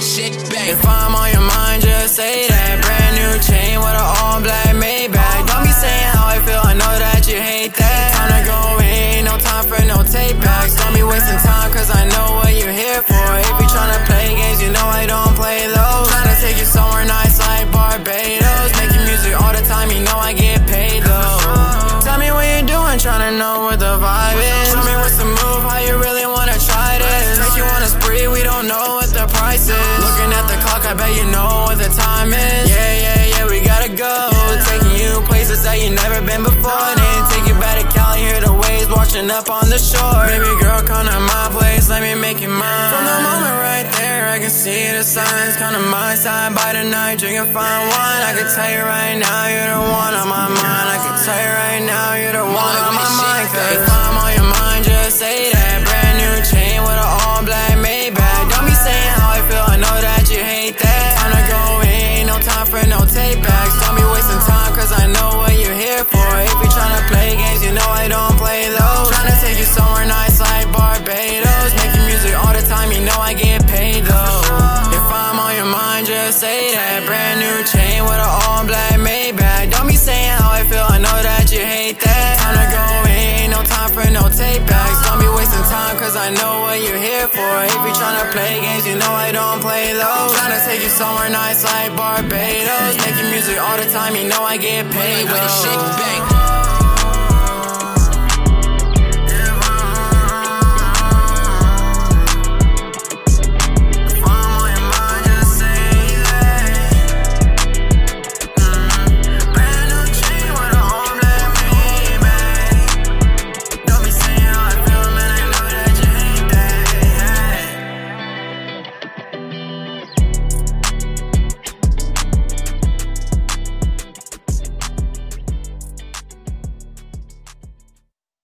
shake back. If I'm on your mind, just say that. Brand new chain with an all black Maybach. Don't be saying how I feel, I know that you hate that. Time to go in, no time for no tape backs. Don't be wasting time, cause I know what you're here for. If you tryna play games, you know I don't play those. Tryna take you somewhere nice like Barbados. Making music all the time, you know I get paid though. Tell me what you're doing, tryna know what the vibe you never been before. Then take you back to Cali, hear the waves washing up on the shore. Baby girl, come to my place, let me make you mine. From the moment right there, I can see the signs. Come to my side by the night, drinking fine wine. I can tell you right now, you're the one on my mind. I can tell you right now, you're the one on my mind. Cause if I'm on your mind, just say that. Brand new chain with an all black Maybach. Don't be saying how I feel, I know that you hate that. Time to go in, no time for no tape backs. Time to go in, no time for no tape backs. Don't be wasting time, cause I know what you're here for. If you tryna play games, you know I don't play those. Tryna take you somewhere nice like Barbados. Making music all the time, you know I get paid. With a shit back.